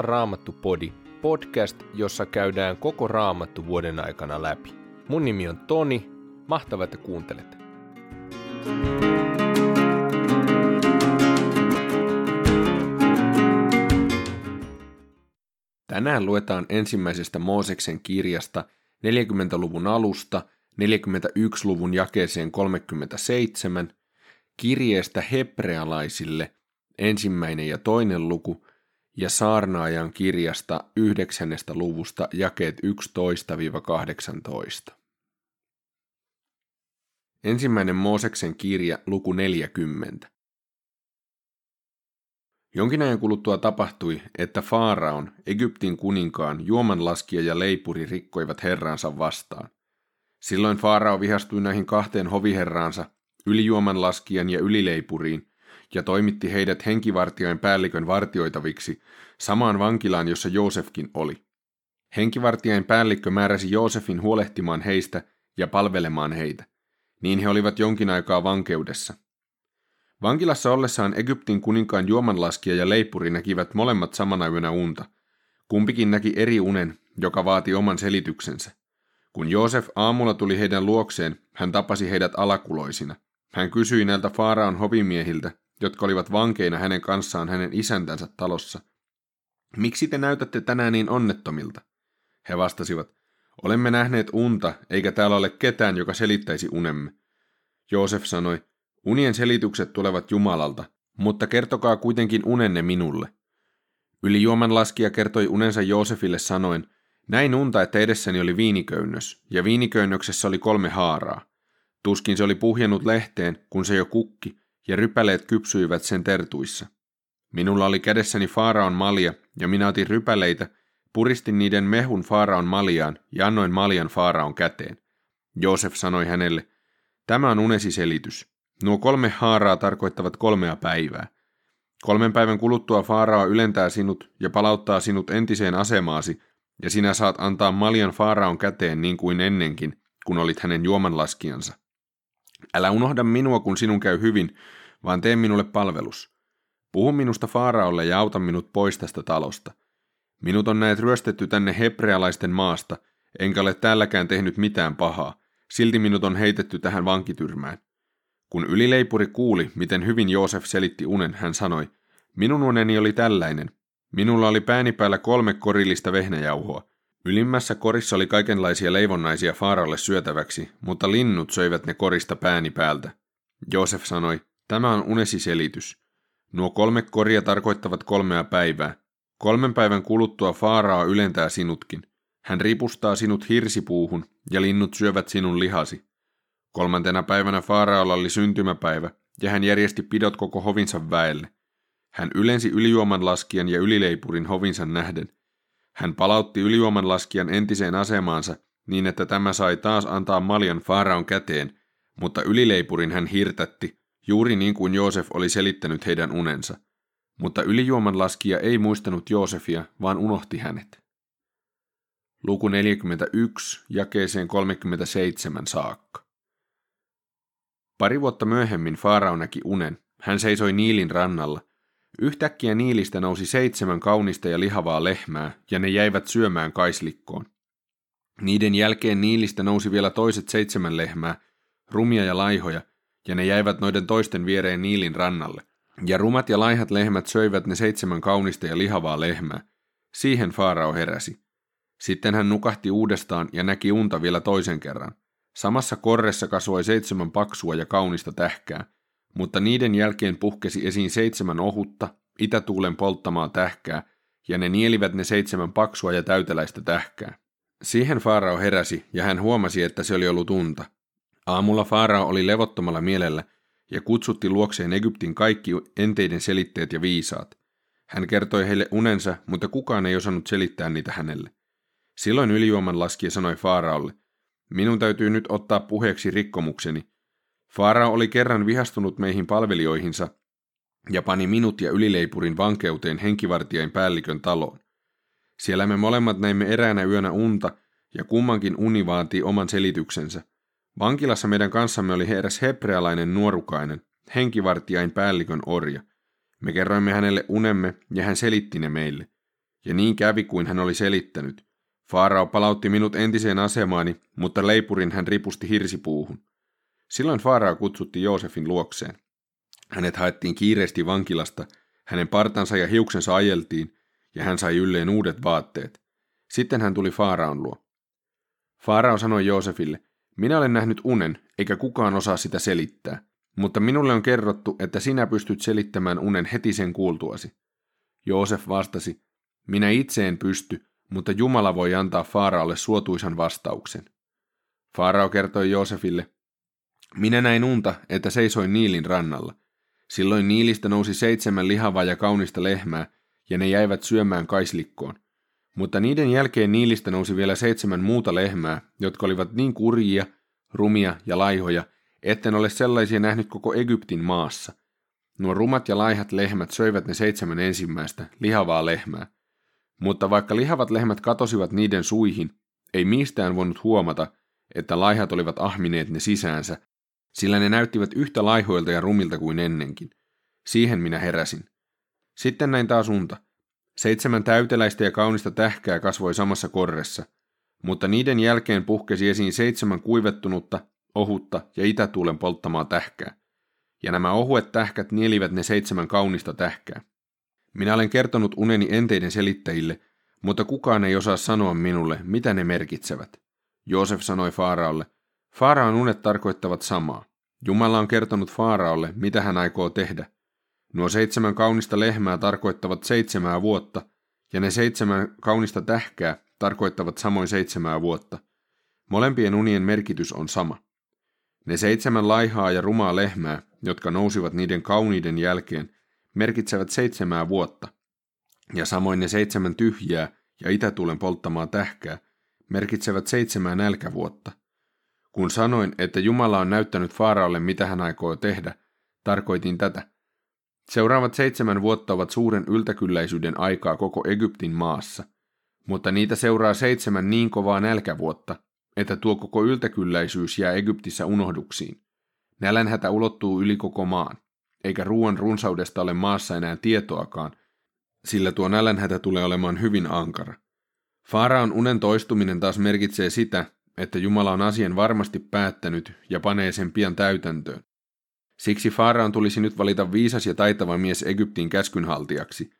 Salaa Raamattu Podi, podcast, jossa käydään koko Raamattu vuoden aikana läpi. Mun nimi on Toni, mahtavaa, että kuuntelet. Tänään luetaan ensimmäisestä Mooseksen kirjasta 40-luvun alusta 41-luvun jakeeseen 37, kirjeestä hebrealaisille ensimmäinen ja toinen luku ja saarnaajan kirjasta yhdeksännestä luvusta jakeet 11-18. Ensimmäinen Mooseksen kirja, luku 40. Jonkin ajan kuluttua tapahtui, että Faaraon, Egyptin kuninkaan, juomanlaskija ja leipuri rikkoivat herransa vastaan. Silloin Faarao vihastui näihin kahteen hoviherraansa, ylijuomanlaskijan ja ylileipuriin, ja toimitti heidät henkivartijoiden päällikön vartioitaviksi samaan vankilaan, jossa Joosefkin oli. Henkivartijain päällikkö määräsi Joosefin huolehtimaan heistä ja palvelemaan heitä. Niin he olivat jonkin aikaa vankeudessa. Vankilassa ollessaan Egyptin kuninkaan juomanlaskija ja leipuri näkivät molemmat samana yönä unta. Kumpikin näki eri unen, joka vaati oman selityksensä. Kun Joosef aamulla tuli heidän luokseen, hän tapasi heidät alakuloisina. Hän kysyi näiltä Faaraon hovimiehiltä, jotka olivat vankeina hänen kanssaan hänen isäntänsä talossa. Miksi te näytätte tänään niin onnettomilta? He vastasivat, olemme nähneet unta, eikä täällä ole ketään, joka selittäisi unemme. Joosef sanoi, unien selitykset tulevat Jumalalta, mutta kertokaa kuitenkin unenne minulle. Ylijuoman laskija kertoi unensa Joosefille sanoen, näin unta, että edessäni oli viiniköynnös, ja viiniköynnöksessä oli kolme haaraa. Tuskin se oli puhjennut lehteen, kun se jo kukki, ja rypäleet kypsyivät sen tertuissa. Minulla oli kädessäni Faaraon malja, ja minä otin rypäleitä, puristin niiden mehun Faaraon maljaan ja annoin maljan Faaraon käteen. Joosef sanoi hänelle, tämä on unesi selitys. Nuo kolme haaraa tarkoittavat kolmea päivää. Kolmen päivän kuluttua Faarao ylentää sinut ja palauttaa sinut entiseen asemaasi, ja sinä saat antaa maljan Faaraon käteen niin kuin ennenkin, kun olit hänen juomanlaskijansa. Älä unohda minua, kun sinun käy hyvin, vaan tee minulle palvelus. Puhu minusta Faaraolle ja auta minut pois tästä talosta. Minut on näet ryöstetty tänne hebrealaisten maasta, enkä ole täälläkään tehnyt mitään pahaa. Silti minut on heitetty tähän vankityrmään. Kun ylileipuri kuuli, miten hyvin Joosef selitti unen, hän sanoi, minun uneni oli tällainen. Minulla oli pääni päällä kolme korillista vehnäjauhoa. Ylimmässä korissa oli kaikenlaisia leivonnaisia Faaralle syötäväksi, mutta linnut söivät ne korista pääni päältä. Joosef sanoi, tämä on unesi selitys. Nuo kolme koria tarkoittavat kolmea päivää. Kolmen päivän kuluttua Faaraa ylentää sinutkin. Hän ripustaa sinut hirsipuuhun ja linnut syövät sinun lihasi. Kolmantena päivänä Faaraalla oli syntymäpäivä ja hän järjesti pidot koko hovinsa väelle. Hän ylensi ylijuoman laskijan ja ylileipurin hovinsa nähden – hän palautti ylijuoman laskijan entiseen asemaansa niin, että tämä sai taas antaa maljan Faaraon käteen, mutta ylileipurin hän hirtätti, juuri niin kuin Joosef oli selittänyt heidän unensa. Mutta ylijuoman laskija ei muistanut Joosefia, vaan unohti hänet. Luku 41, jakeeseen 37 saakka. Pari vuotta myöhemmin Faarao näki unen. Hän seisoi Niilin rannalla, Yhtäkkiä niilistä nousi seitsemän kaunista ja lihavaa lehmää, ja ne jäivät syömään kaislikkoon. Niiden jälkeen niilistä nousi vielä toiset seitsemän lehmää, rumia ja laihoja, ja ne jäivät noiden toisten viereen Niilin rannalle. Ja rumat ja laihat lehmät söivät ne seitsemän kaunista ja lihavaa lehmää. Siihen Faarao heräsi. Sitten hän nukahti uudestaan ja näki unta vielä toisen kerran. Samassa korressa kasvoi seitsemän paksua ja kaunista tähkää, mutta niiden jälkeen puhkesi esiin seitsemän ohutta, itätuulen polttamaa tähkää, ja ne nielivät ne seitsemän paksua ja täyteläistä tähkää. Siihen Faarao heräsi, ja hän huomasi, että se oli ollut unta. Aamulla Faarao oli levottomalla mielellä, ja kutsutti luokseen Egyptin kaikki enteiden selitteet ja viisaat. Hän kertoi heille unensa, mutta kukaan ei osannut selittää niitä hänelle. Silloin ylijuoman laskija sanoi Faaraolle, minun täytyy nyt ottaa puheeksi rikkomukseni, Farao oli kerran vihastunut meihin palvelijoihinsa ja pani minut ja ylileipurin vankeuteen henkivartijain päällikön taloon. Siellä me molemmat näimme eräänä yönä unta, ja kummankin uni vaatii oman selityksensä. Vankilassa meidän kanssamme oli eräs hebrealainen nuorukainen, henkivartijain päällikön orja. Me kerroimme hänelle unemme, ja hän selitti ne meille. Ja niin kävi kuin hän oli selittänyt. Faarao palautti minut entiseen asemaani, mutta leipurin hän ripusti hirsipuuhun. Silloin Faarao kutsutti Joosefin luokseen. Hänet haettiin kiireesti vankilasta, hänen partansa ja hiuksensa ajeltiin, ja hän sai ylleen uudet vaatteet. Sitten hän tuli Faaraon luo. Faarao sanoi Joosefille, minä olen nähnyt unen, eikä kukaan osaa sitä selittää, mutta minulle on kerrottu, että sinä pystyt selittämään unen heti sen kuultuasi. Joosef vastasi, minä itse en pysty, mutta Jumala voi antaa Faaraalle suotuisan vastauksen. Faarao kertoi Joosefille, minä näin unta, että seisoin Niilin rannalla. Silloin Niilistä nousi seitsemän lihavaa ja kaunista lehmää, ja ne jäivät syömään kaislikkoon. Mutta niiden jälkeen Niilistä nousi vielä seitsemän muuta lehmää, jotka olivat niin kurjia, rumia ja laihoja, etten ole sellaisia nähnyt koko Egyptin maassa. Nuo rumat ja laihat lehmät söivät ne seitsemän ensimmäistä, lihavaa lehmää. Mutta vaikka lihavat lehmät katosivat niiden suihin, ei mistään voinut huomata, että laihat olivat ahmineet ne sisäänsä, sillä ne näyttivät yhtä laihoilta ja rumilta kuin ennenkin. Siihen minä heräsin. Sitten näin taas unta. Seitsemän täyteläistä ja kaunista tähkää kasvoi samassa korressa, mutta niiden jälkeen puhkesi esiin seitsemän kuivettunutta, ohutta ja itätuulen polttamaa tähkää. Ja nämä ohuet tähkät nielivät ne seitsemän kaunista tähkää. Minä olen kertonut uneni enteiden selittäjille, mutta kukaan ei osaa sanoa minulle, mitä ne merkitsevät. Joosef sanoi Faaraolle, Faaraan unet tarkoittavat samaa. Jumala on kertonut Faaraolle, mitä hän aikoo tehdä. Nuo seitsemän kaunista lehmää tarkoittavat seitsemää vuotta, ja ne seitsemän kaunista tähkää tarkoittavat samoin seitsemää vuotta. Molempien unien merkitys on sama. Ne seitsemän laihaa ja rumaa lehmää, jotka nousivat niiden kauniiden jälkeen, merkitsevät seitsemää vuotta, ja samoin ne seitsemän tyhjää ja itätuulen polttamaa tähkää merkitsevät seitsemää nälkävuotta. Kun sanoin, että Jumala on näyttänyt Faaraolle, mitä hän aikoo tehdä, tarkoitin tätä. Seuraavat seitsemän vuotta ovat suuren yltäkylläisyyden aikaa koko Egyptin maassa, mutta niitä seuraa seitsemän niin kovaa nälkävuotta, että tuo koko yltäkylläisyys jää Egyptissä unohduksiin. Nälänhätä ulottuu yli koko maan, eikä ruoan runsaudesta ole maassa enää tietoakaan, sillä tuo nälänhätä tulee olemaan hyvin ankara. Faaraon unen toistuminen taas merkitsee sitä, että Jumala on asian varmasti päättänyt ja panee sen pian täytäntöön. Siksi Faaraan tulisi nyt valita viisas ja taitava mies Egyptin käskynhaltijaksi.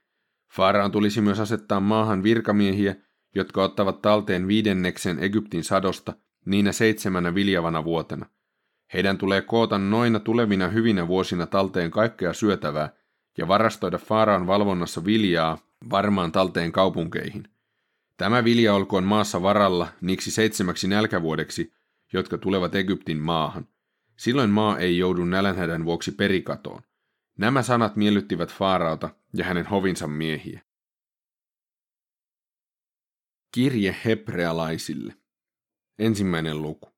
Faaraan tulisi myös asettaa maahan virkamiehiä, jotka ottavat talteen viidenneksen Egyptin sadosta niinä seitsemänä viljavana vuotena. Heidän tulee koota noina tulevina hyvinä vuosina talteen kaikkea syötävää ja varastoida Faaraan valvonnassa viljaa varmaan talteen kaupunkeihin. Tämä vilja olkoon maassa varalla niksi seitsemäksi nälkävuodeksi, jotka tulevat Egyptin maahan. Silloin maa ei joudu nälänhädän vuoksi perikatoon. Nämä sanat miellyttivät Faarauta ja hänen hovinsa miehiä. Kirje hebrealaisille. Ensimmäinen luku.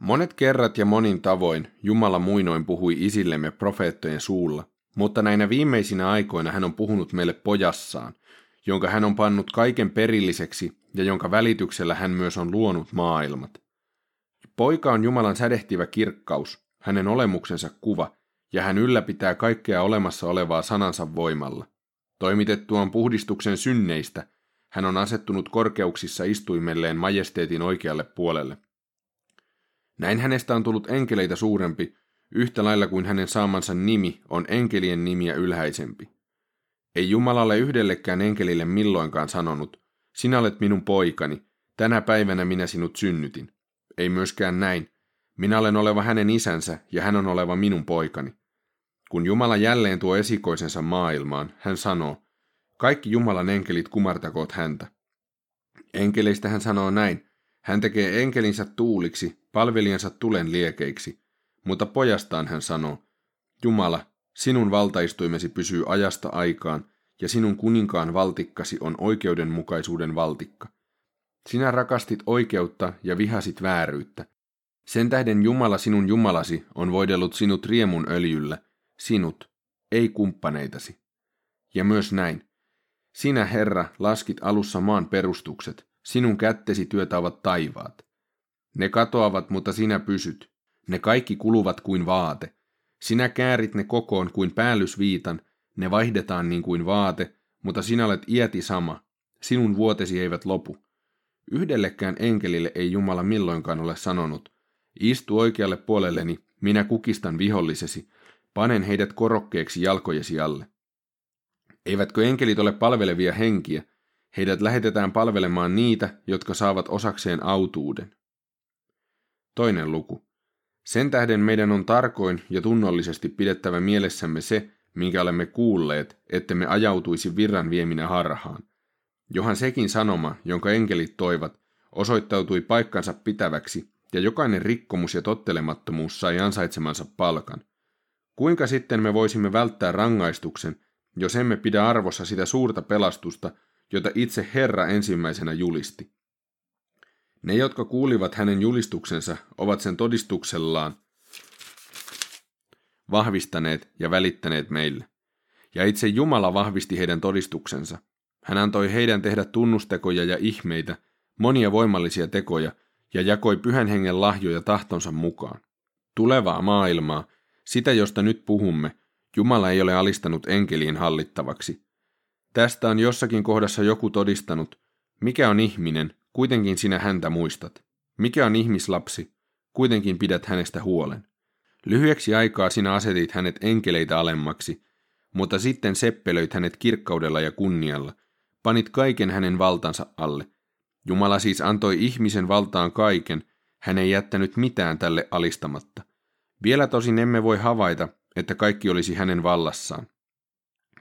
Monet kerrat ja monin tavoin Jumala muinoin puhui isillemme profeettojen suulla, mutta näinä viimeisinä aikoina hän on puhunut meille pojassaan, jonka hän on pannut kaiken perilliseksi ja jonka välityksellä hän myös on luonut maailmat. Poika on Jumalan sädehtivä kirkkaus, hänen olemuksensa kuva, ja hän ylläpitää kaikkea olemassa olevaa sanansa voimalla. Toimitettuaan puhdistuksen synneistä, hän on asettunut korkeuksissa istuimelleen majesteetin oikealle puolelle. Näin hänestä on tullut enkeleitä suurempi, yhtä lailla kuin hänen saamansa nimi on enkelien nimiä ylhäisempi. Ei Jumalalle yhdellekään enkelille milloinkaan sanonut, sinä olet minun poikani, tänä päivänä minä sinut synnytin. Ei myöskään näin, minä olen oleva hänen isänsä ja hän on oleva minun poikani. Kun Jumala jälleen tuo esikoisensa maailmaan, hän sanoo, kaikki Jumalan enkelit kumartakoot häntä. Enkeleistä hän sanoo näin, hän tekee enkelinsä tuuliksi, palvelijansa tulen liekeiksi, mutta pojastaan hän sanoo, Jumala, sinun valtaistuimesi pysyy ajasta aikaan, ja sinun kuninkaan valtikkasi on oikeudenmukaisuuden valtikka. Sinä rakastit oikeutta ja vihasit vääryyttä. Sen tähden Jumala sinun Jumalasi on voidellut sinut riemun öljyllä, sinut, ei kumppaneitasi. Ja myös näin. Sinä, Herra, laskit alussa maan perustukset, sinun kättesi työtä ovat taivaat. Ne katoavat, mutta sinä pysyt. Ne kaikki kuluvat kuin vaate. Sinä käärit ne kokoon kuin päällysviitan, ne vaihdetaan niin kuin vaate, mutta sinä olet iäti sama. Sinun vuotesi eivät lopu. Yhdellekään enkelille ei Jumala milloinkaan ole sanonut, istu oikealle puolelleni, minä kukistan vihollisesi, panen heidät korokkeeksi jalkojesi alle. Eivätkö enkelit ole palvelevia henkiä? Heidät lähetetään palvelemaan niitä, jotka saavat osakseen autuuden. Toinen luku. Sen tähden meidän on tarkoin ja tunnollisesti pidettävä mielessämme se, minkä olemme kuulleet, että me ajautuisi virran vieminä harhaan. Johan sekin sanoma, jonka enkelit toivat, osoittautui paikkansa pitäväksi, ja jokainen rikkomus ja tottelemattomuus sai ansaitsemansa palkan. Kuinka sitten me voisimme välttää rangaistuksen, jos emme pidä arvossa sitä suurta pelastusta, jota itse Herra ensimmäisenä julisti? Ne, jotka kuulivat hänen julistuksensa, ovat sen todistuksellaan vahvistaneet ja välittäneet meille. Ja itse Jumala vahvisti heidän todistuksensa. Hän antoi heidän tehdä tunnustekoja ja ihmeitä, monia voimallisia tekoja, ja jakoi pyhän hengen lahjoja tahtonsa mukaan. Tulevaa maailmaa, sitä josta nyt puhumme, Jumala ei ole alistanut enkeliin hallittavaksi. Tästä on jossakin kohdassa joku todistanut, mikä on ihminen, kuitenkin sinä häntä muistat. Mikä on ihmislapsi, kuitenkin pidät hänestä huolen. Lyhyeksi aikaa sinä asetit hänet enkeleitä alemmaksi, mutta sitten seppelöit hänet kirkkaudella ja kunnialla, panit kaiken hänen valtansa alle. Jumala siis antoi ihmisen valtaan kaiken, hän ei jättänyt mitään tälle alistamatta. Vielä tosin emme voi havaita, että kaikki olisi hänen vallassaan.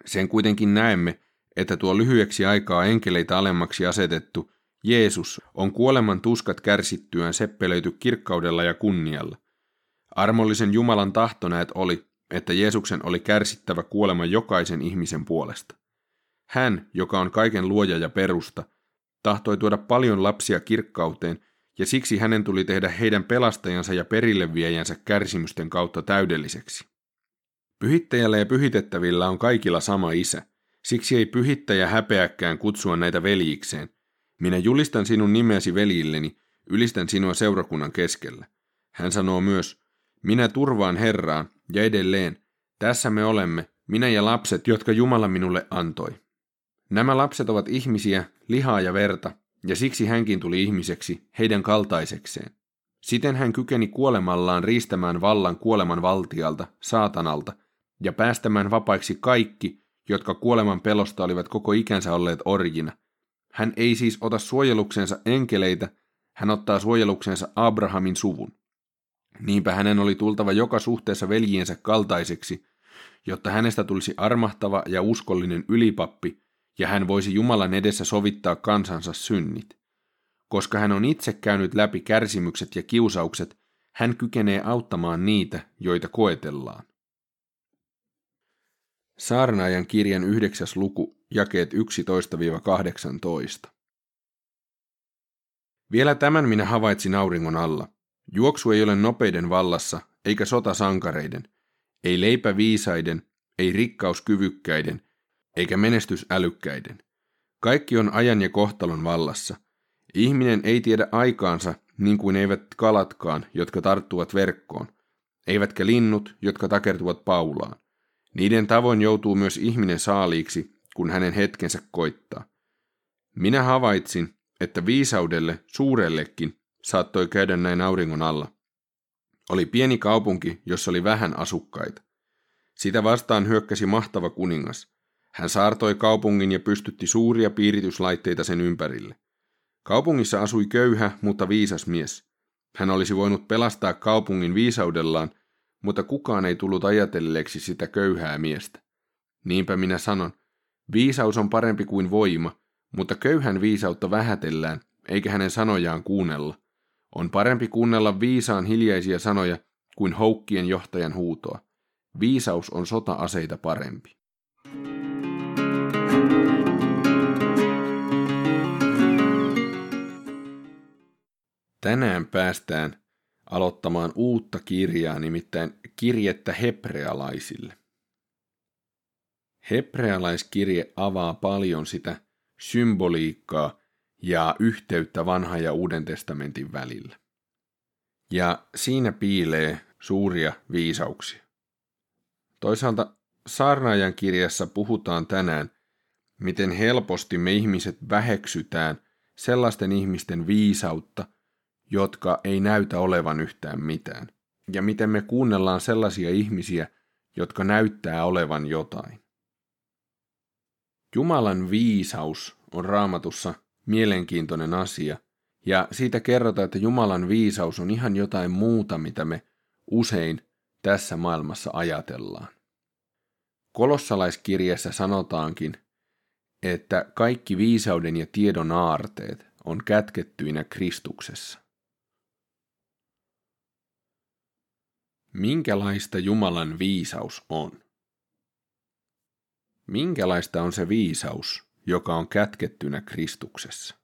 Sen kuitenkin näemme, että tuo lyhyeksi aikaa enkeleitä alemmaksi asetettu Jeesus on kuoleman tuskat kärsittyään seppelöity kirkkaudella ja kunnialla. Armollisen Jumalan tahto näet oli, että Jeesuksen oli kärsittävä kuolema jokaisen ihmisen puolesta. Hän, joka on kaiken luoja ja perusta, tahtoi tuoda paljon lapsia kirkkauteen, ja siksi hänen tuli tehdä heidän pelastajansa ja perilleviejänsä kärsimysten kautta täydelliseksi. Pyhittäjällä ja pyhitettävillä on kaikilla sama isä, siksi ei pyhittäjä häpeäkään kutsua näitä veljikseen. Minä julistan sinun nimeäsi veljilleni, ylistän sinua seurakunnan keskellä. Hän sanoo myös, minä turvaan Herraan, ja edelleen, tässä me olemme, minä ja lapset, jotka Jumala minulle antoi. Nämä lapset ovat ihmisiä, lihaa ja verta, ja siksi hänkin tuli ihmiseksi, heidän kaltaisekseen. Siten hän kykeni kuolemallaan riistämään vallan kuoleman valtialta, saatanalta, ja päästämään vapaiksi kaikki, jotka kuoleman pelosta olivat koko ikänsä olleet orjina. Hän ei siis ota suojeluksensa enkeleitä, hän ottaa suojeluksensa Abrahamin suvun. Niinpä hänen oli tultava joka suhteessa veljiensä kaltaiseksi, jotta hänestä tulisi armahtava ja uskollinen ylipappi, ja hän voisi Jumalan edessä sovittaa kansansa synnit. Koska hän on itse käynyt läpi kärsimykset ja kiusaukset, hän kykenee auttamaan niitä, joita koetellaan. Saarnaajan kirjan yhdeksäs luku, jakeet 11-18. Vielä tämän minä havaitsin auringon alla. Juoksu ei ole nopeiden vallassa, eikä sota sankareiden, ei leipä viisaiden, ei rikkaus kyvykkäiden, eikä menestys älykkäiden. Kaikki on ajan ja kohtalon vallassa. Ihminen ei tiedä aikaansa, niin kuin eivät kalatkaan, jotka tarttuvat verkkoon, eivätkä linnut, jotka takertuvat paulaan. Niiden tavoin joutuu myös ihminen saaliiksi, kun hänen hetkensä koittaa. Minä havaitsin, että viisaudelle, suurellekin, saattoi käydä näin auringon alla. Oli pieni kaupunki, jossa oli vähän asukkaita. Sitä vastaan hyökkäsi mahtava kuningas. Hän saartoi kaupungin ja pystytti suuria piirityslaitteita sen ympärille. Kaupungissa asui köyhä, mutta viisas mies. Hän olisi voinut pelastaa kaupungin viisaudellaan, mutta kukaan ei tullut ajatelleeksi sitä köyhää miestä. Niinpä minä sanon, viisaus on parempi kuin voima, mutta köyhän viisautta vähätellään, eikä hänen sanojaan kuunnella. On parempi kuunnella viisaan hiljaisia sanoja kuin houkkien johtajan huutoa. Viisaus on sota-aseita parempi. Tänään päästään aloittamaan uutta kirjaa, nimittäin kirjettä hebrealaisille. Hebrealaiskirje avaa paljon sitä symboliikkaa, ja yhteyttä vanhan ja uuden testamentin välillä. Ja siinä piilee suuria viisauksia. Toisaalta saarnaajan kirjassa puhutaan tänään miten helposti me ihmiset väheksytään sellaisten ihmisten viisautta, jotka ei näytä olevan yhtään mitään, ja miten me kuunnellaan sellaisia ihmisiä, jotka näyttää olevan jotain. Jumalan viisaus on raamatussa mielenkiintoinen asia, ja siitä kerrotaan, että Jumalan viisaus on ihan jotain muuta, mitä me usein tässä maailmassa ajatellaan. Kolossalaiskirjassa sanotaankin, että kaikki viisauden ja tiedon aarteet on kätkettyinä Kristuksessa. Minkälaista Jumalan viisaus on? Minkälaista on se viisaus, joka on kätkettynä Kristuksessa?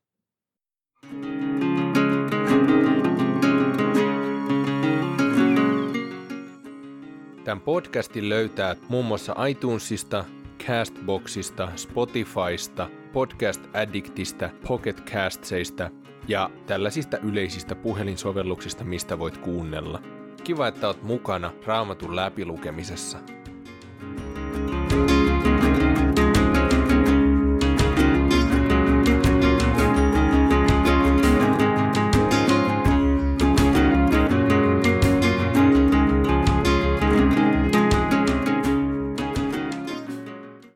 Tämän podcastin löytää muun muassa iTunesista, Castboxista, Spotifysta, Podcast Addictista, Pocket Castseista ja tällaisista yleisistä puhelinsovelluksista, mistä voit kuunnella. Kiva, että oot mukana Raamatun läpilukemisessa.